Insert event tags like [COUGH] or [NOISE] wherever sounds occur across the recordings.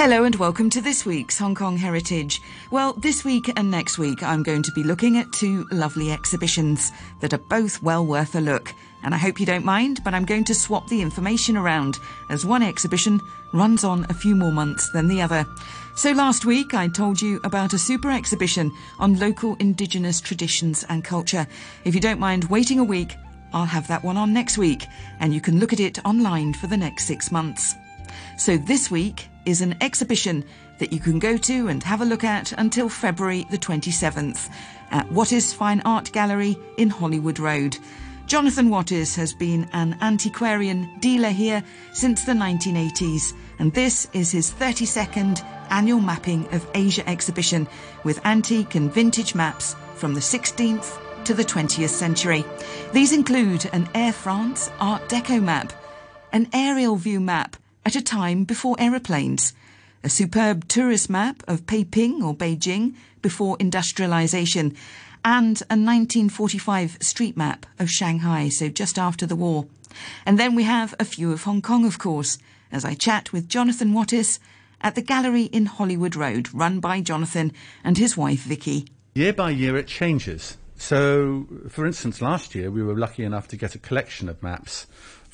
Hello and welcome to this week's Hong Kong Heritage. Well, this week and next week I'm going to be looking at two lovely exhibitions that are both well worth a look. And I hope you don't mind, but I'm going to swap the information around as one exhibition runs on a few more months than the other. So last week I told you about a super exhibition on local indigenous traditions and culture. If you don't mind waiting a week, I'll have that one on next week and you can look at it online for the next six months. So this week is an exhibition that you can go to and have a look at until February the 27th at Wattis Fine Art Gallery in Hollywood Road. Jonathan Wattis has been an antiquarian dealer here since the 1980s, and this is his 32nd annual mapping of Asia exhibition with antique and vintage maps from the 16th to the 20th century. These include an Air France Art Deco map, an aerial view map at a time before aeroplanes, a superb tourist map of Peiping or Beijing before industrialization, and a 1945 street map of Shanghai, so just after the war. And then we have a few of Hong Kong, of course, as I chat with Jonathan Wattis at the gallery in Hollywood Road, run by Jonathan and his wife Vicky. Year by year it changes. So, for instance, last year we were lucky enough to get a collection of maps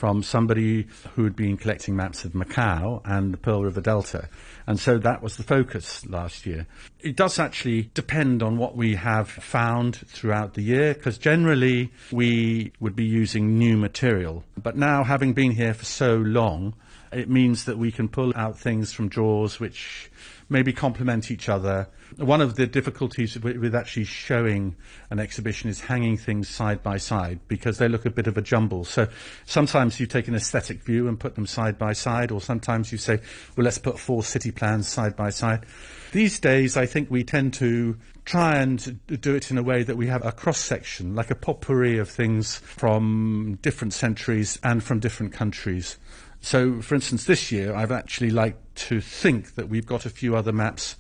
from somebody who had been collecting maps of Macau and the Pearl River Delta. And so that was the focus last year. It does actually depend on what we have found throughout the year, because generally we would be using new material. But now, having been here for so long, it means that we can pull out things from drawers which maybe complement each other. One of the difficulties with, actually showing an exhibition is hanging things side by side because they look a bit of a jumble. So sometimes you take an aesthetic view and put them side by side, or sometimes you say, well, let's put four city plans side by side. These days, I think we tend to try and do it in a way that we have a cross section, like a potpourri of things from different centuries and from different countries. So, for instance, this year I've actually liked to think that we've got a few other maps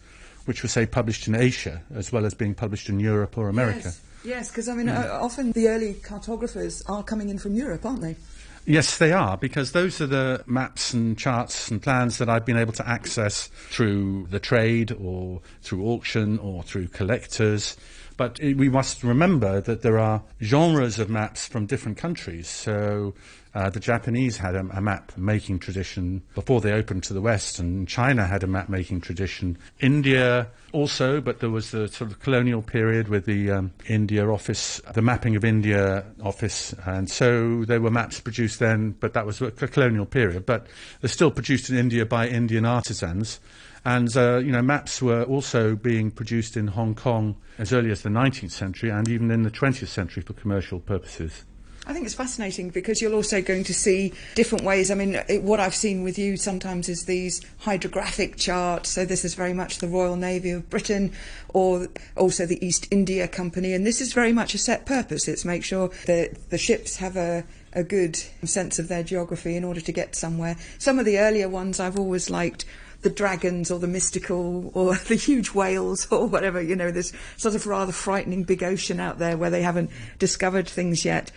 which were, say, published in Asia as well as being published in Europe or America. Yes, because I mean, mm. uh, often the early cartographers are coming in from Europe, aren't they? Yes, they are, because those are the maps and charts and plans that I've been able to access through the trade or through auction or through collectors. But we must remember that there are genres of maps from different countries. So uh, the Japanese had a, a, map making tradition before they opened to the West, and China had a map making tradition. India also, but there was the sort of colonial period with the um, India office, the mapping of India office, and so there were maps produced then, but that was a colonial period. But they're still produced in India by Indian artisans. And, uh, you know, maps were also being produced in Hong Kong as early as the 19th century and even in the 20th century for commercial purposes. I think it's fascinating because you're also going to see different ways. I mean, it, what I've seen with you sometimes is these hydrographic charts. So this is very much the Royal Navy of Britain, or also the East India Company, and this is very much a set purpose. It's make sure that the ships have a a good sense of their geography in order to get somewhere. Some of the earlier ones I've always liked the dragons or the mystical or [LAUGHS] the huge whales or whatever, you know, this sort of rather frightening big ocean out there where they haven't discovered things yet.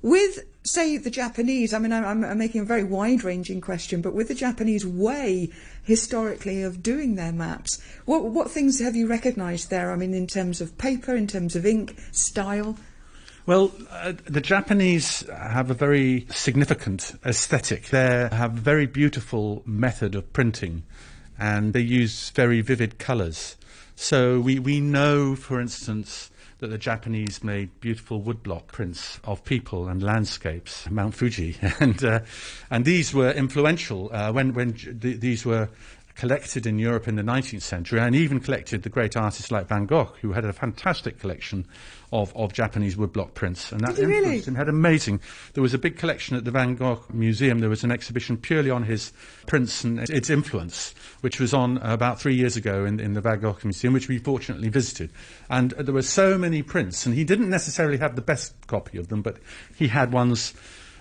With, say, the Japanese, I mean, I'm, I'm making a very wide ranging question, but with the Japanese way historically of doing their maps, what, what things have you recognised there? I mean, in terms of paper, in terms of ink, style? Well, uh, the Japanese have a very significant aesthetic. They have a very beautiful method of printing, and they use very vivid colours. So we, we know, for instance, that the Japanese made beautiful woodblock prints of people and landscapes, Mount Fuji, [LAUGHS] and uh, and these were influential uh, when when th- these were collected in Europe in the 19th century, and even collected the great artists like Van Gogh, who had a fantastic collection of, of Japanese woodblock prints. And that Did influenced really? him. Had amazing. There was a big collection at the Van Gogh Museum. There was an exhibition purely on his prints and its influence, which was on about three years ago in, in the Van Gogh Museum, which we fortunately visited. And there were so many prints, and he didn't necessarily have the best copy of them, but he had ones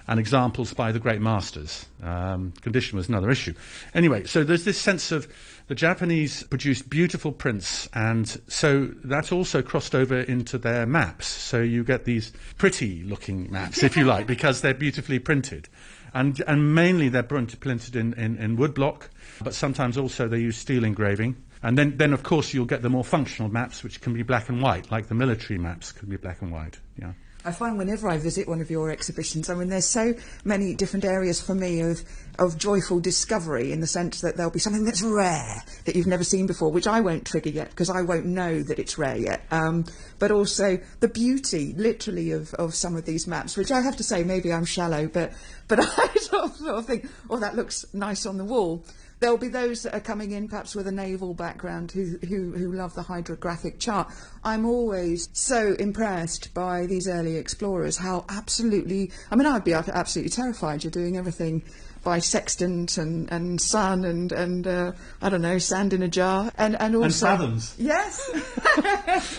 and examples by the great masters. Um, condition was another issue. Anyway, so there's this sense of the Japanese produced beautiful prints, and so that also crossed over into their maps. So you get these pretty looking maps, if you like, [LAUGHS] because they're beautifully printed. And, and mainly they're printed in, in, in woodblock, but sometimes also they use steel engraving. And then, then, of course, you'll get the more functional maps, which can be black and white, like the military maps can be black and white. Yeah. I find whenever I visit one of your exhibitions, I mean, there's so many different areas for me of, of joyful discovery in the sense that there'll be something that's rare that you've never seen before, which I won't trigger yet because I won't know that it's rare yet. Um, but also the beauty, literally, of, of some of these maps, which I have to say, maybe I'm shallow, but, but [LAUGHS] I sort of, think, oh, that looks nice on the wall. There'll be those that are coming in perhaps with a naval background who, who, who love the hydrographic chart. I'm always so impressed by these early explorers, how absolutely, I mean, I'd be absolutely terrified. You're doing everything by sextant and, and sun and, and uh, I don't know, sand in a jar. And, and also. And fathoms. Yes.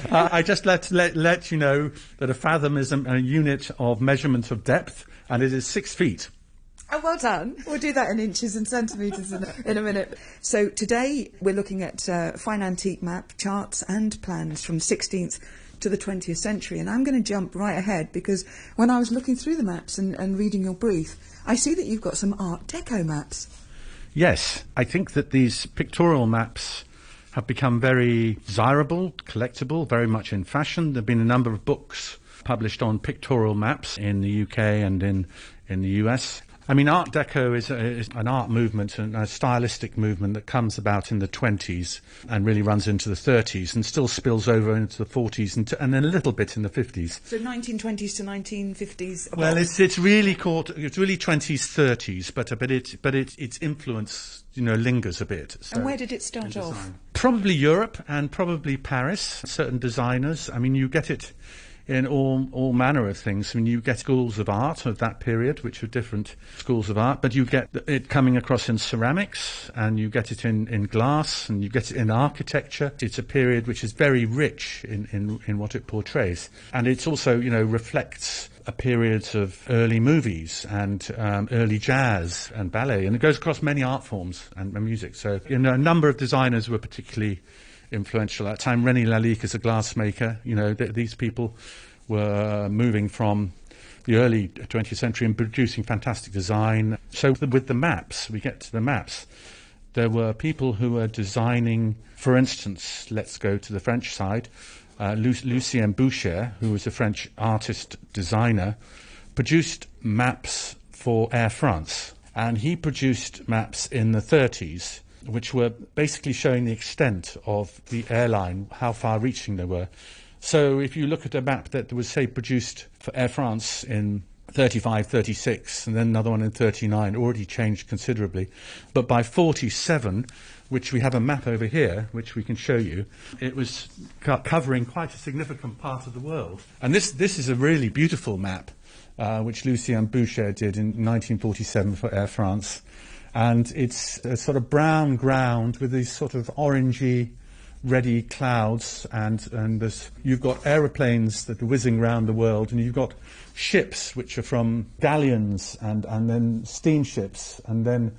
[LAUGHS] uh, I just let, let, let you know that a fathom is a, a unit of measurement of depth and it is six feet. Oh, well done. We'll do that in inches and centimetres in, in, a minute. So today we're looking at uh, fine antique map charts and plans from 16th to the 20th century. And I'm going to jump right ahead because when I was looking through the maps and, and reading your brief, I see that you've got some Art Deco maps. Yes, I think that these pictorial maps have become very desirable, collectible, very much in fashion. There have been a number of books published on pictorial maps in the UK and in, in the US. I mean, Art Deco is, a, is, an art movement and a stylistic movement that comes about in the 20s and really runs into the 30s and still spills over into the 40s and, to, and then a little bit in the 50s. So 1920s to 1950s. Well, it's it's really caught. It's really 20s, 30s, but but it but it, its influence you know lingers a bit. So and where did it start off? Probably Europe and probably Paris. Certain designers. I mean, you get it in all, all manner of things. I mean, you get schools of art of that period, which are different schools of art, but you get it coming across in ceramics, and you get it in, in glass, and you get it in architecture. It's a period which is very rich in, in, in what it portrays. And it's also, you know, reflects a period of early movies and um, early jazz and ballet, and it goes across many art forms and, and music. So, you know, a number of designers were particularly influential at that time. René Lalique is a glassmaker. You know, th- these people were moving from the early 20th century and producing fantastic design. So with the maps, we get to the maps. There were people who were designing, for instance, let's go to the French side. Uh, Lu- Lucien Boucher, who was a French artist designer, produced maps for Air France. And he produced maps in the 30s which were basically showing the extent of the airline, how far reaching they were. So if you look at a map that was, say, produced for Air France in 35, 36, and then another one in 39, already changed considerably. But by 47, which we have a map over here, which we can show you, it was co- covering quite a significant part of the world. And this, this is a really beautiful map, uh, which Lucien Boucher did in 1947 for Air France and it's a sort of brown ground with these sort of orangey, reddy clouds, and and there's, you've got aeroplanes that are whizzing around the world, and you've got ships which are from galleons and and then steamships, and then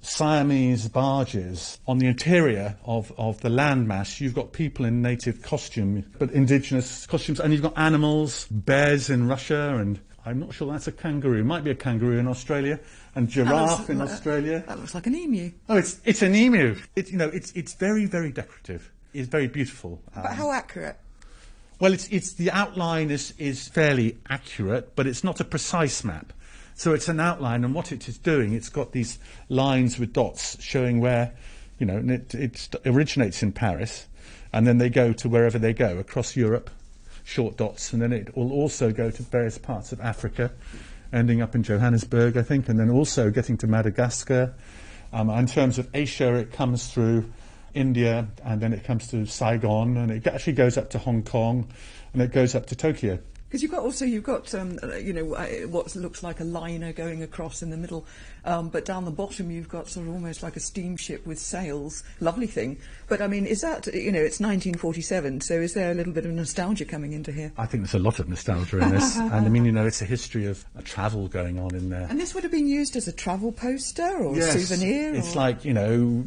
Siamese barges. On the interior of, of the landmass, you've got people in native costume, but indigenous costumes, and you've got animals, bears in Russia, and I'm not sure that's a kangaroo. It might be a kangaroo in Australia and giraffe in Australia. That looks like an emu. Oh, it's it's an emu. It, you know, it's it's very very decorative. It's very beautiful. But um, how accurate? Well, it's it's the outline is is fairly accurate, but it's not a precise map. So it's an outline, and what it is doing, it's got these lines with dots showing where, you know, it, it originates in Paris, and then they go to wherever they go across Europe, short dots, and then it will also go to various parts of Africa ending up in Johannesburg, I think, and then also getting to Madagascar. Um, in terms of Asia, it comes through India, and then it comes to Saigon, and it actually goes up to Hong Kong, and it goes up to Tokyo. Because you've got also you've got um, uh, you know uh, what looks like a liner going across in the middle, um, but down the bottom you've got sort of almost like a steamship with sails. Lovely thing. But I mean, is that you know it's 1947? So is there a little bit of nostalgia coming into here? I think there's a lot of nostalgia in this, [LAUGHS] and I mean you know it's a history of a travel going on in there. And this would have been used as a travel poster or Yes, souvenir. It's or- like you know,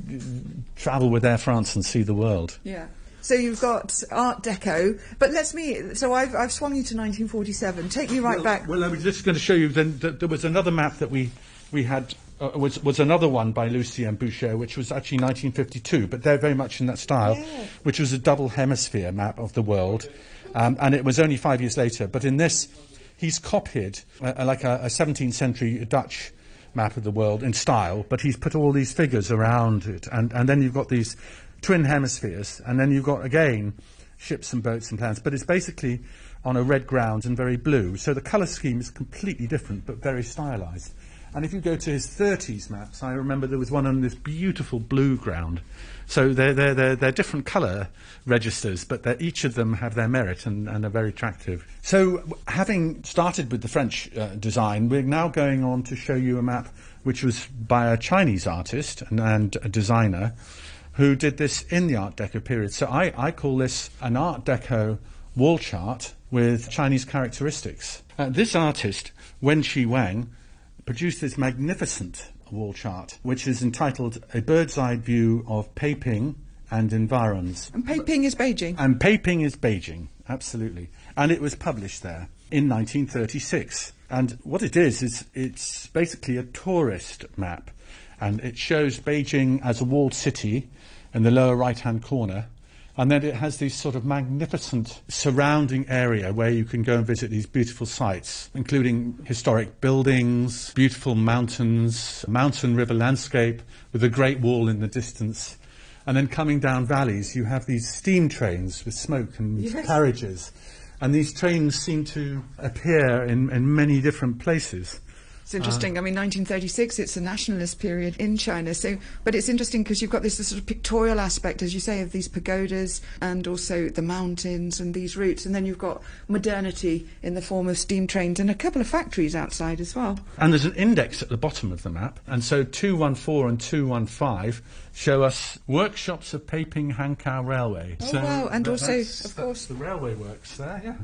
travel with Air France and see the world. Yeah. So you've got Art Deco, but let's me. So I've, I've swung you to 1947. Take me right well, back. Well, I was just going to show you. Then that there was another map that we we had. Uh, was was another one by Lucien Boucher, which was actually 1952, but they're very much in that style, Yeah. which was a double hemisphere map of the world, um, and it was only five years later. But in this, he's copied uh, like a, a 17th century Dutch map of the world in style, but he's put all these figures around it, and, and then you've got these twin hemispheres, and then you've got again ships and boats and plants, but it's basically on a red ground and very blue. So the colour scheme is completely different, but very stylised. And if you go to his 30s maps, I remember there was one on this beautiful blue ground. So they're, they're, they're, they're different colour registers, but each of them have their merit and, and are very attractive. So, having started with the French uh, design, we're now going on to show you a map which was by a Chinese artist and, and a designer who did this in the Art Deco period. So, I, I call this an Art Deco wall chart with Chinese characteristics. Uh, this artist, Wen Shi Wang, produced this magnificent wall chart, which is entitled A Bird's Eye View of Peiping and Environs. and Peiping is Beijing. And Peiping is Beijing, absolutely. And it was published there in 1936. And what it is, is it's basically a tourist map. And it shows Beijing as a walled city in the lower right hand corner. And then it has this sort of magnificent surrounding area where you can go and visit these beautiful sites, including historic buildings, beautiful mountains, mountain river landscape with a great wall in the distance. And then coming down valleys, you have these steam trains with smoke and Yes. carriages. And these trains seem to appear in, in many different places. It's interesting. Ah. I mean, 1936. It's a nationalist period in China. So, but it's interesting because you've got this, sort of pictorial aspect, as you say, of these pagodas and also the mountains and these routes, and then you've got modernity in the form of steam trains and a couple of factories outside as well. And there's an index at the bottom of the map. And so 214 and 215 show us workshops of Peiping Hankow Railway. Oh, so wow, and also, of course- the railway works there, yeah.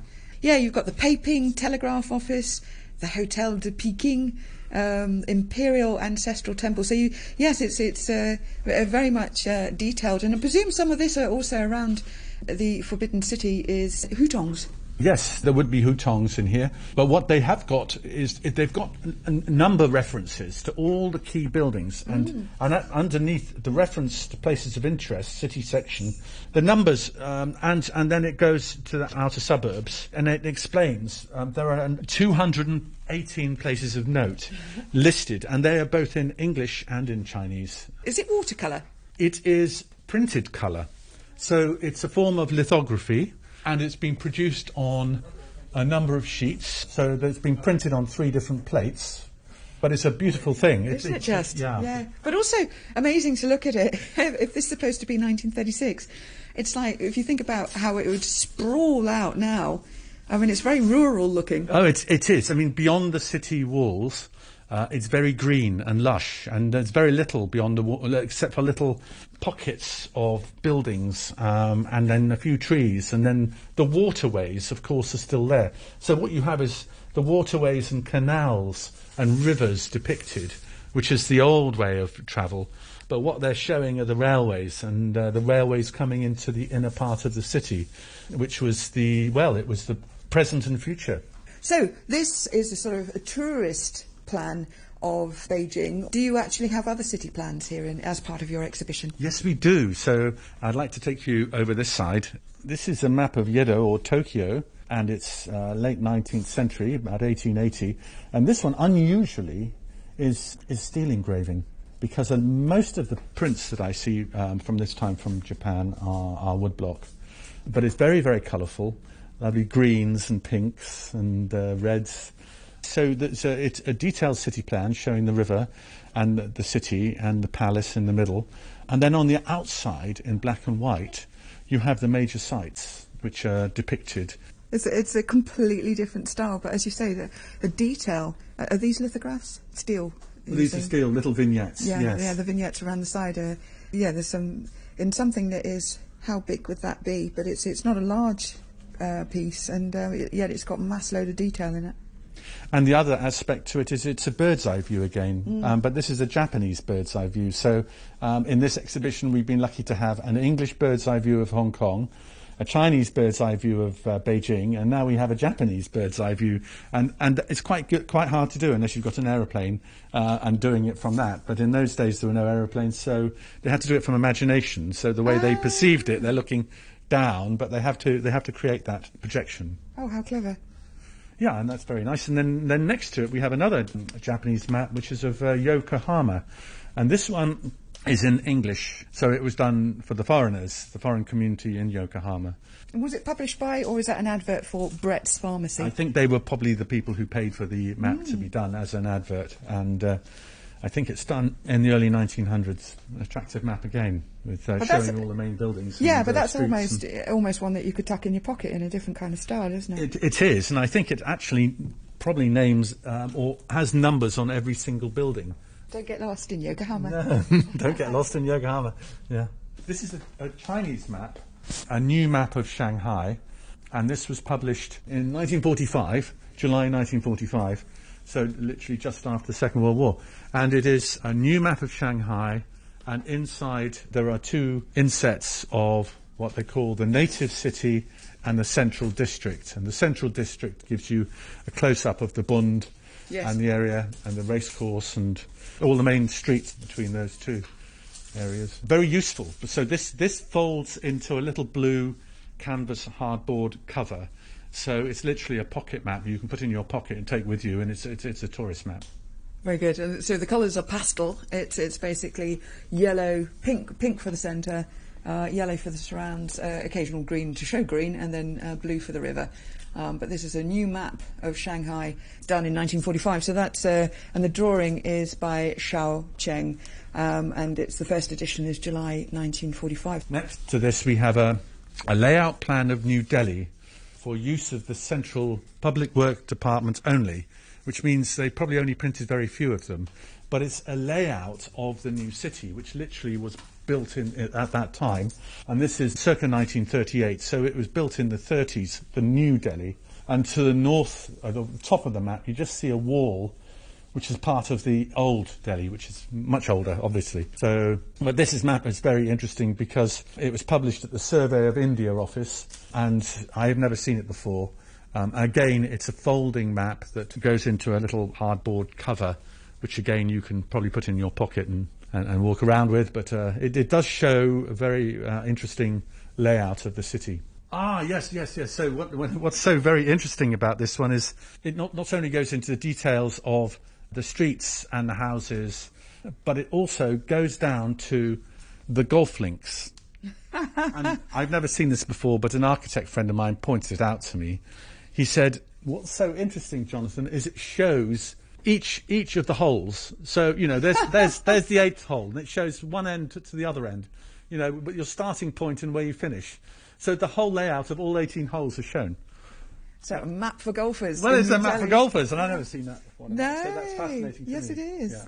Yeah, you've got the Peiping Telegraph Office, the Hotel de Peking, um, Imperial Ancestral Temple. So you, yes, it's it's uh, very much uh, detailed, and I presume some of this are also around the Forbidden City is Hutongs. Yes, there would be hutongs in here, but what they have got is they've got a, number references to all the key buildings, and and uh, underneath the reference to places of interest, city section, the numbers, um, and and then it goes to the outer suburbs, and it explains um, there are 218 places of note listed, and they are both in English and in Chinese. Is it watercolour? It is printed colour. So it's a form of lithography and it's been produced on a number of sheets. So it's been printed on three different plates. But it's a beautiful thing. It's, Isn't it just? Yeah. But also amazing to look at it. [LAUGHS] if this is supposed to be 1936, it's like if you think about how it would sprawl out now. I mean, it's very rural looking. Oh, it's, it is. I mean, beyond the city walls, uh, it's very green and lush, and there's very little beyond the wall, except for little pockets of buildings, um, and then a few trees, and then the waterways, of course, are still there. So what you have is the waterways and canals and rivers depicted, which is the old way of travel. But what they're showing are the railways, and uh, the railways coming into the inner part of the city, which was the well, it was the present and future. So this is a sort of a tourist plan of Beijing. Do you actually have other city plans here in, as part of your exhibition? Yes, we do. So I'd like to take you over this side. This is a map of Yedo or Tokyo, and it's uh, late 19th century, about 1880. And this one, unusually, is is steel engraving because uh, most of the prints that I see um, from this time from Japan are, are woodblock. But it's very, very colourful, lovely greens and pinks and uh, reds. So it's a detailed city plan showing the river and the, the city and the palace in the middle. And then on the outside, in black and white, you have the major sites which are depicted It's a, it's a completely different style, but as you say, the, the detail. Uh, are these lithographs? Steel. Well, these are steel, little vignettes. Yeah, yes. yeah, the vignettes around the side are. Yeah, there's some in something that is. How big would that be? But it's it's not a large uh, piece, and uh, yet it's got a mass load of detail in it. And the other aspect to it is it's a bird's eye view again, Mm. um, but this is a Japanese bird's eye view. So um, in this exhibition, we've been lucky to have an English bird's eye view of Hong Kong, a Chinese bird's eye view of uh, Beijing, and now we have a Japanese bird's eye view. And, and it's quite good, quite hard to do unless you've got an aeroplane uh, and doing it from that. But in those days, there were no aeroplanes, so they had to do it from imagination. So the way they perceived it, they're looking down, but they have to they have to create that projection. Oh, how clever! Yeah, and that's very nice. And then, then next to it, we have another mm, Japanese map, which is of uh, Yokohama. And this one is in English. So it was done for the foreigners, the foreign community in Yokohama. Was it published by, or is that an advert for Brett's Pharmacy? I think they were probably the people who paid for the map to Mm. be done as an advert. And uh, I think it's done in the early 1900s. An attractive map again, with uh, showing all the main buildings. yeah, and, but uh, that's almost almost one that you could tuck in your pocket in a different kind of style, isn't it? It, it is, and I think it actually probably names um, or has numbers on every single building. Don't get lost in Yokohama. [LAUGHS] [LAUGHS] Don't get lost in Yokohama. Yeah. This is a, a Chinese map, a new map of Shanghai, and this was published in 1945, July 1945, so literally just after the Second World War. And it is a new map of Shanghai, and inside there are two insets of what they call the native city and the central district. And the central district gives you a close up of the Bund Yes. and the area and the racecourse and all the main streets between those two areas. Very useful. So this this folds into a little blue canvas hardboard cover. So it's literally a pocket map you can put in your pocket and take with you, and it's it's, it's a tourist map. Very good. And so the colours are pastel. It's it's basically yellow, pink, pink for the centre, uh, yellow for the surrounds, uh, occasional green to show green, and then uh, blue for the river. Um, but this is a new map of Shanghai done in 1945. So that's uh, and the drawing is by Xiao Cheng, um, and it's the first edition is July 1945. Next to this, we have a, a layout plan of New Delhi for use of the Central Public Work Department only, which means they probably only printed very few of them. But it's a layout of the new city, which literally was built in at that time. And this is circa 1938, so it was built in the 30s, the New Delhi. And to the north, at the top of the map, you just see a wall which is part of the old Delhi, which is much older, obviously. So, but this is map is very interesting because it was published at the Survey of India office, and I have never seen it before. Um, again, it's a folding map that goes into a little hardboard cover, which again you can probably put in your pocket and, and, and walk around with. But uh, it, it does show a very uh, interesting layout of the city. Ah, yes, yes, yes. So what, what, what's so very interesting about this one is it not, not only goes into the details of the streets and the houses, but it also goes down to the golf links. [LAUGHS] and I've never seen this before, but an architect friend of mine pointed it out to me. He said, "What's so interesting, Jonathan, is it shows each each of the holes. So you know, there's there's [LAUGHS] there's the eighth hole, and it shows one end to, to the other end. You know, but your starting point and where you finish. So the whole layout of all 18 holes is shown. So a map for golfers. Well, it's a map for golfers, and I've never seen that before. No, so that's fascinating. yes, me. it is. Yeah.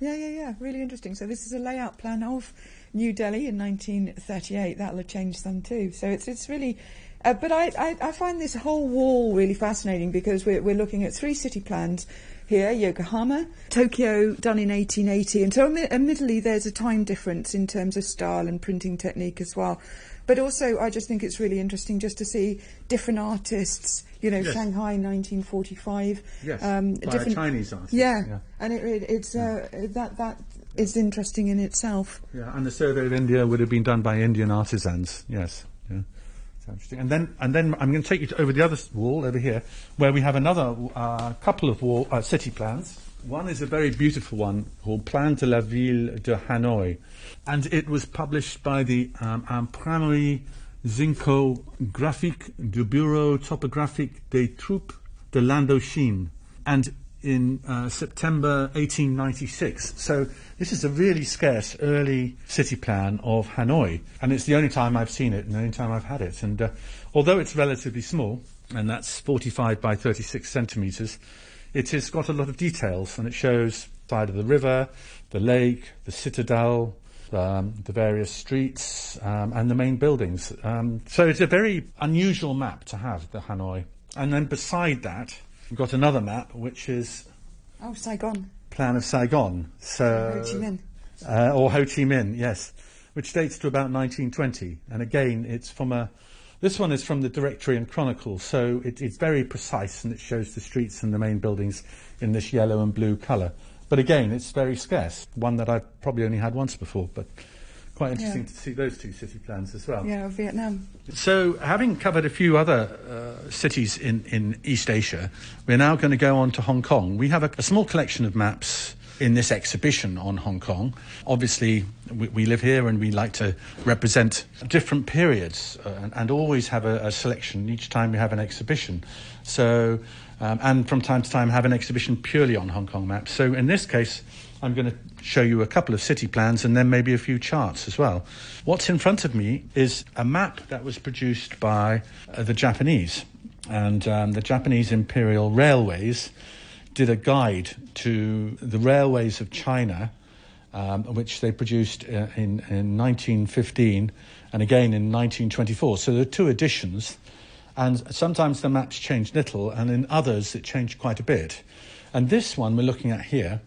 Yeah, yeah, yeah. Really interesting. So this is a layout plan of New Delhi in 1938. That'll have changed some too. So it's it's really. Uh, but I, I, I find this whole wall really fascinating because we're, we're looking at three city plans here Yokohama, Tokyo done in 1880. And so, admittedly, there's a time difference in terms of style and printing technique as well. But also, I just think it's really interesting just to see different artists, you know, Yes. Shanghai 1945. Yes, um, by a different, Chinese artist, Yeah, yeah. and it, it, it's uh, that that is interesting in itself. Yeah, and the survey of India would have been done by Indian artisans. Yes. Yeah. Interesting. And then, and then I'm going to take you to, over the other wall over here, where we have another uh, couple of wall, uh, city plans. One is a very beautiful one called Plan de la Ville de Hanoi, and it was published by the um, Imprimerie Zinco-Graphique du Bureau Topographique des Troupes de l'Indochine, and in uh, September 1896. So this is a really scarce early city plan of Hanoi, and it's the only time I've seen it and the only time I've had it. And uh, although it's relatively small, and that's 45 by 36 centimetres. It has got a lot of details, and it shows side of the river, the lake, the citadel, um, the various streets, um, and the main buildings. Um, so it's a very unusual map to have, the Hanoi. And then beside that, we've got another map, which is Oh, Saigon. plan of Saigon. So Ho Chi Minh. uh, or Ho Chi Minh, yes, which dates to about 1920. And again, it's from a. This one is from the Directory and Chronicle, so it, it's very precise and it shows the streets and the main buildings in this yellow and blue colour. But again, it's very scarce. One that I've probably only had once before, but quite interesting Yeah. to see those two city plans as well. Yeah, Vietnam. So, having covered a few other uh, cities in, in East Asia, we're now going to go on to Hong Kong. We have a, a small collection of maps in this exhibition on Hong Kong. Obviously, we, we live here and we like to represent different periods uh, and, always have a, a selection each time we have an exhibition. So, um, and from time to time have an exhibition purely on Hong Kong maps. So, in this case, I'm going to show you a couple of city plans and then maybe a few charts as well. What's in front of me is a map that was produced by uh, the Japanese. And um, the Japanese Imperial Railways did a guide to the railways of China, um, which they produced uh, in, in 1915 and again in 1924. So there are two editions. And sometimes the maps change little, and in others it changed quite a bit. And this one we're looking at here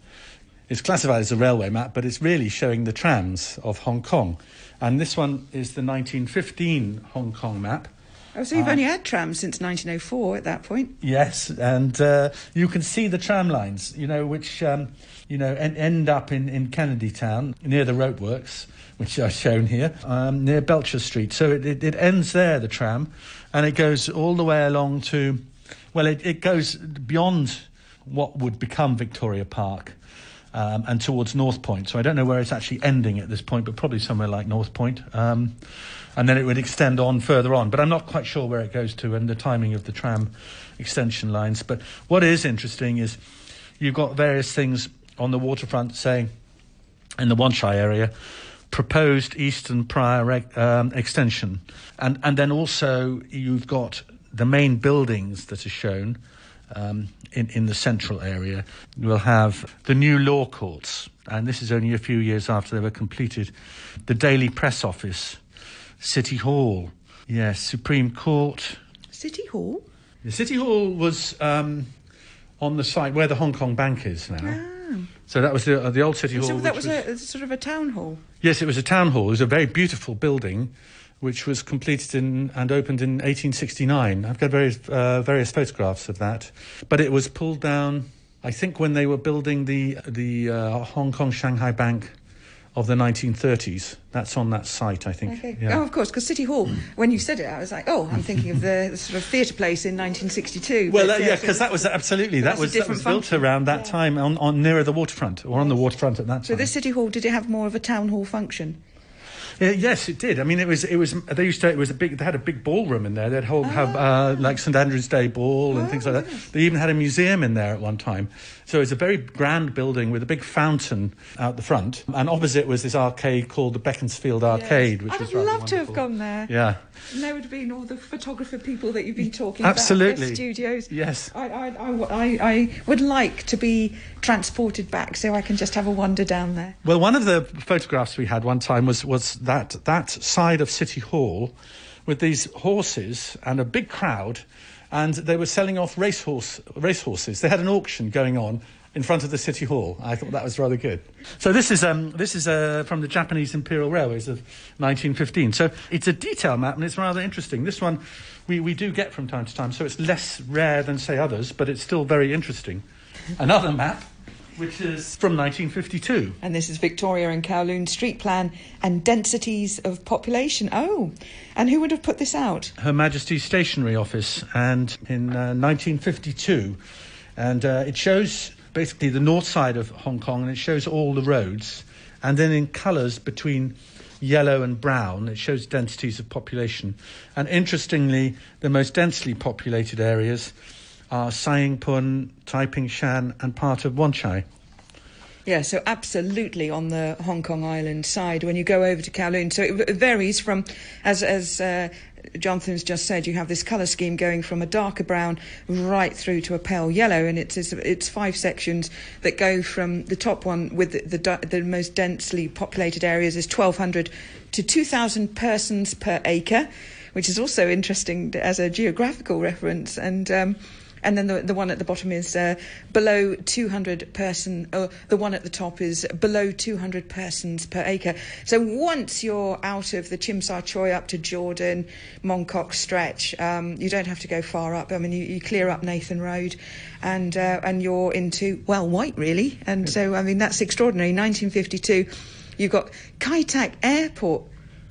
is classified as a railway map, but it's really showing the trams of Hong Kong. And this one is the 1915 Hong Kong map. Oh, so you've only had trams since 1904 at that point. Yes, and uh, you can see the tram lines, you know, which um, you know en- end up in, in Kennedy Town near the roadworks, which are shown here, um, near Belcher Street. So it, it, it ends there, the tram, and it goes all the way along to, well, it, it goes beyond what would become Victoria Park. Um, and towards North Point. So I don't know where it's actually ending at this point, but probably somewhere like North Point. Um, and then it would extend on further on. But I'm not quite sure where it goes to and the timing of the tram extension lines. But what is interesting is you've got various things on the waterfront saying, in the Wan Chai area, proposed Eastern Praya um, extension. And, and then also you've got the main buildings that are shown um, in, in the central area. We'll have the new law courts, and this is only a few years after they were completed. The Daily Press Office, City Hall, yes, Supreme Court. City Hall? The City Hall was um, on the site where the Hong Kong Bank is now. So that was the, uh, the old City Hall. Ah. so that which was, a, sort of a town hall. Yes, it was a town hall. It was a very beautiful building, which was completed in and opened in 1869. I've got various uh, various photographs of that, but it was pulled down. I think when they were building the the uh, Hong Kong Shanghai Bank of the 1930s. That's on that site, I think. Okay. Yeah. Oh, of course, because City Hall, when you said it, I was like, oh, I'm thinking of the, the sort of theatre place in 1962. Well, uh, yeah, because that was absolutely that was that was built around that Yeah. time on, on nearer the waterfront or on the waterfront at that time. So this City Hall, did it have more of a town hall function? Uh, yes, it did. I mean, it was it was they used to it was a big they had a big ballroom in there. They'd hold have uh, like St Andrew's Day ball and Oh, things like that. yes. They even had a museum in there at one time. So it's a very grand building with a big fountain out the front, and opposite was this arcade called the Beaconsfield Arcade, which was wonderful. I'd was rather loved to have gone there. Yeah. And there would have been all the photographer people that you've been talking Absolutely. about. Absolutely, studios. Yes. I, I, I, I, I would like to be transported back so I can just have a wander down there. Well, one of the photographs we had one time was was that that side of City Hall with these horses and a big crowd, and they were selling off racehorse racehorses. They had an auction going on in front of the City Hall. I thought that was rather good. So this is um, this is uh, from the Japanese Imperial Railways of 1915. So it's a detail map and it's rather interesting. This one we, we do get from time to time, so it's less rare than say others, but it's still very interesting. Another map. Which is from 1952. And this is Victoria and Kowloon street plan and densities of population. Oh, and who would have put this out? Her Majesty's Stationery Office, and in uh, 1952, and uh, it shows basically the north side of Hong Kong, and it shows all the roads, and then in colours between yellow and brown, it shows densities of population, and interestingly, the most densely populated areas are Sai Ying Pun, Taiping Shan, and part of Wan Chai. Yeah, so absolutely on the Hong Kong Island side when you go over to Kowloon. So it varies from, as as uh, Jonathan's just said, you have this colour scheme going from a darker brown right through to a pale yellow, and it's it's five sections that go from the top one with the the, the most densely populated areas is 1,200 to 2,000 persons per acre, which is also interesting as a geographical reference, and. Um, and then the, the one at the bottom is uh, below 200 person, or the one at the top is below 200 persons per acre. So once you're out of the Sha Tsui up to Jordan, Mongkok stretch, um, you don't have to go far up. I mean, you, you clear up Nathan Road, and uh, and you're into well White really. And so I mean that's extraordinary. 1952, you've got Kai Tak Airport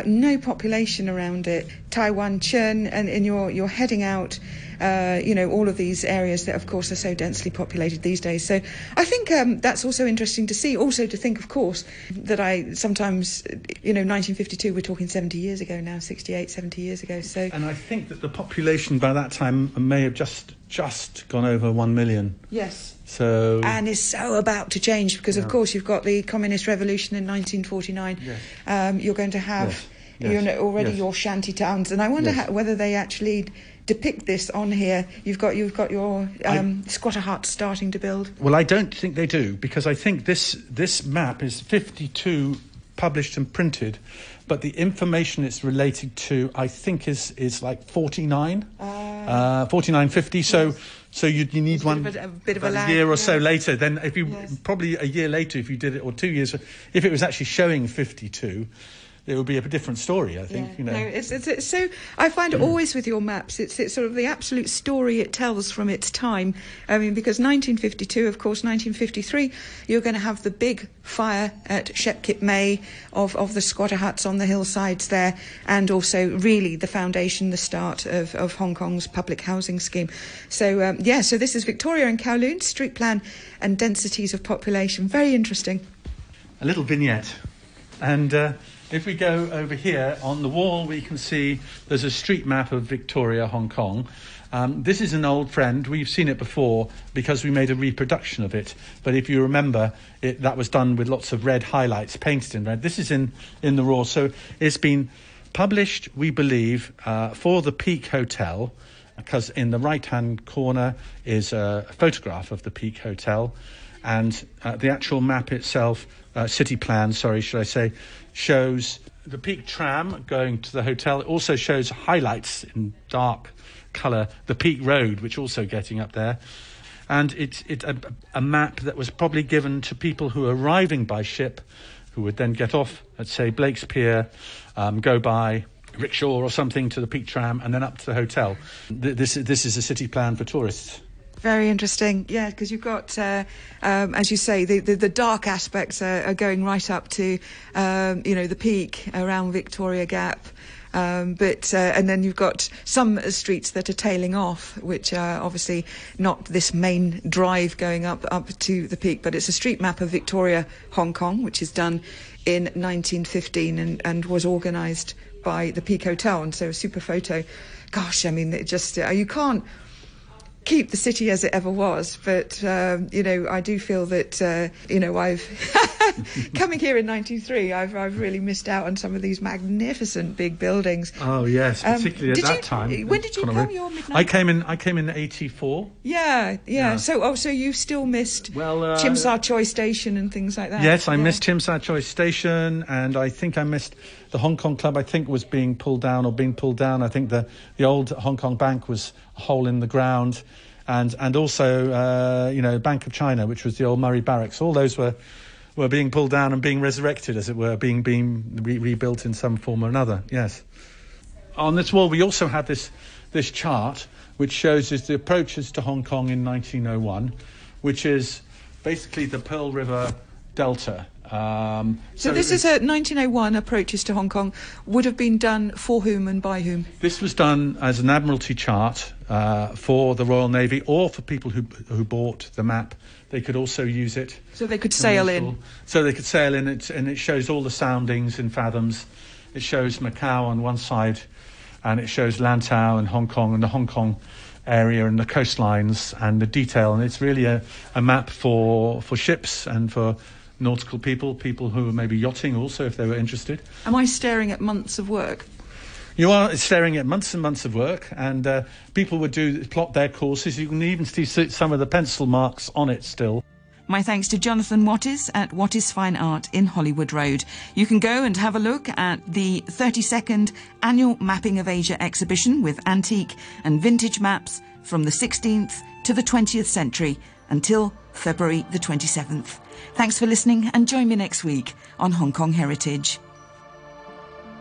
no population around it. Tai Wan Chuen, and, and you're you're heading out uh, you know, all of these areas that, of course, are so densely populated these days. So I think um, that's also interesting to see. Also to think, of course, that I sometimes, you know, 1952, we're talking 70 years ago now, 68, 70 years ago. So and I think that the population by that time may have just just gone over one million. Yes. So and is so about to change because, yeah. of course, you've got the communist revolution in 1949. Yes. Um, you're going to have. Yes. Yes. You know, already yes. your shanty towns, and I wonder how, whether they actually depict this on here. You've got you've got your um, I, squatter hut starting to build. Well, I don't think they do because I think this this map is 52 published and printed, but the information it's related to, I think, is is like 49, uh, uh, 4950. So. Yes. So you, you need one a, a, bit of a, year or yeah. so later. Then if you yes. probably a year later, if you did it, or two years, if it was actually showing 52, it would be a different story, I think. Yeah. You know, no, it's, it's, it's, so I find mm. always with your maps, it's, it's sort of the absolute story it tells from its time. I mean, because 1952, of course, 1953, you're going to have the big fire at Shek Kip Mei of, of the squatter huts on the hillsides there, and also really the foundation, the start of, of Hong Kong's public housing scheme. So, um, yeah, so this is Victoria and Kowloon, street plan and densities of population. Very interesting. A little vignette. And. Uh, if we go over here on the wall, we can see there's a street map of Victoria, Hong Kong. Um, this is an old friend. We've seen it before because we made a reproduction of it. But if you remember, it, that was done with lots of red highlights painted in red. This is in, in the raw. So it's been published, we believe, uh, for the Peak Hotel because in the right hand corner is a photograph of the Peak Hotel and uh, the actual map itself, uh, city plan, sorry, should I say, shows the Peak tram going to the hotel. It also shows highlights in dark colour the Peak Road, which also getting up there. And it's it, a, a map that was probably given to people who are arriving by ship, who would then get off at, say, Blake's Pier, um, go by rickshaw or something to the Peak tram, and then up to the hotel. This, this is a city plan for tourists. Very interesting, yeah, because you've got, uh, um, as you say, the, the, the dark aspects are, are, going right up to, um, you know, the peak around Victoria Gap. Um, but uh, and then you've got some streets that are tailing off, which are obviously not this main drive going up up to the peak, but it's a street map of Victoria, Hong Kong, which is done in 1915 and, and was organised by the Peak Hotel, and so a super photo. Gosh, I mean, it just uh, you can't keep the city as it ever was. But um, you know, I do feel that uh, you know I've [LAUGHS] coming here in '93, I've I've really missed out on some of these magnificent big buildings. Oh yes, um, particularly um, at that you, time. When did you come? Your midnight? I came in. I came in '84. Yeah, yeah, yeah, So oh, so you still missed well uh, Tsim Sha Tsui Station and things like that. Yes, I yeah. missed Tsim Sha Tsui Station, and I think I missed the Hong Kong Club. I think was being pulled down or being pulled down. I think the the old Hong Kong Bank was hole in the ground and and also uh, you know Bank of China, which was the old Murray Barracks. All those were were being pulled down and being resurrected, as it were, being being re- rebuilt in some form or another. Yes. On this wall, we also have this this chart which shows us the approaches to Hong Kong in 1901, which is basically the Pearl River Delta. Um, so, so, this is a 1901 approaches to Hong Kong would have been done for whom and by whom? This was done as an Admiralty chart uh, for the Royal Navy or for people who who bought the map. They could also use it. So they could sail in. So they could sail in it, and it shows all the soundings in fathoms. It shows Macau on one side, and it shows Lantau and Hong Kong and the Hong Kong area and the coastlines and the detail. And it's really a, a map for for ships and for nautical people, people who were maybe yachting also if they were interested. Am I staring at months of work? You are staring at months and months of work, and uh, people would do plot their courses. You can even see some of the pencil marks on it still. My thanks to Jonathan Wattis at Wattis Fine Art in Hollywood Road. You can go and have a look at the 32nd annual Mapping of Asia exhibition with antique and vintage maps from the 16th to the 20th century until February the 27th. Thanks for listening and join me next week on Hong Kong Heritage.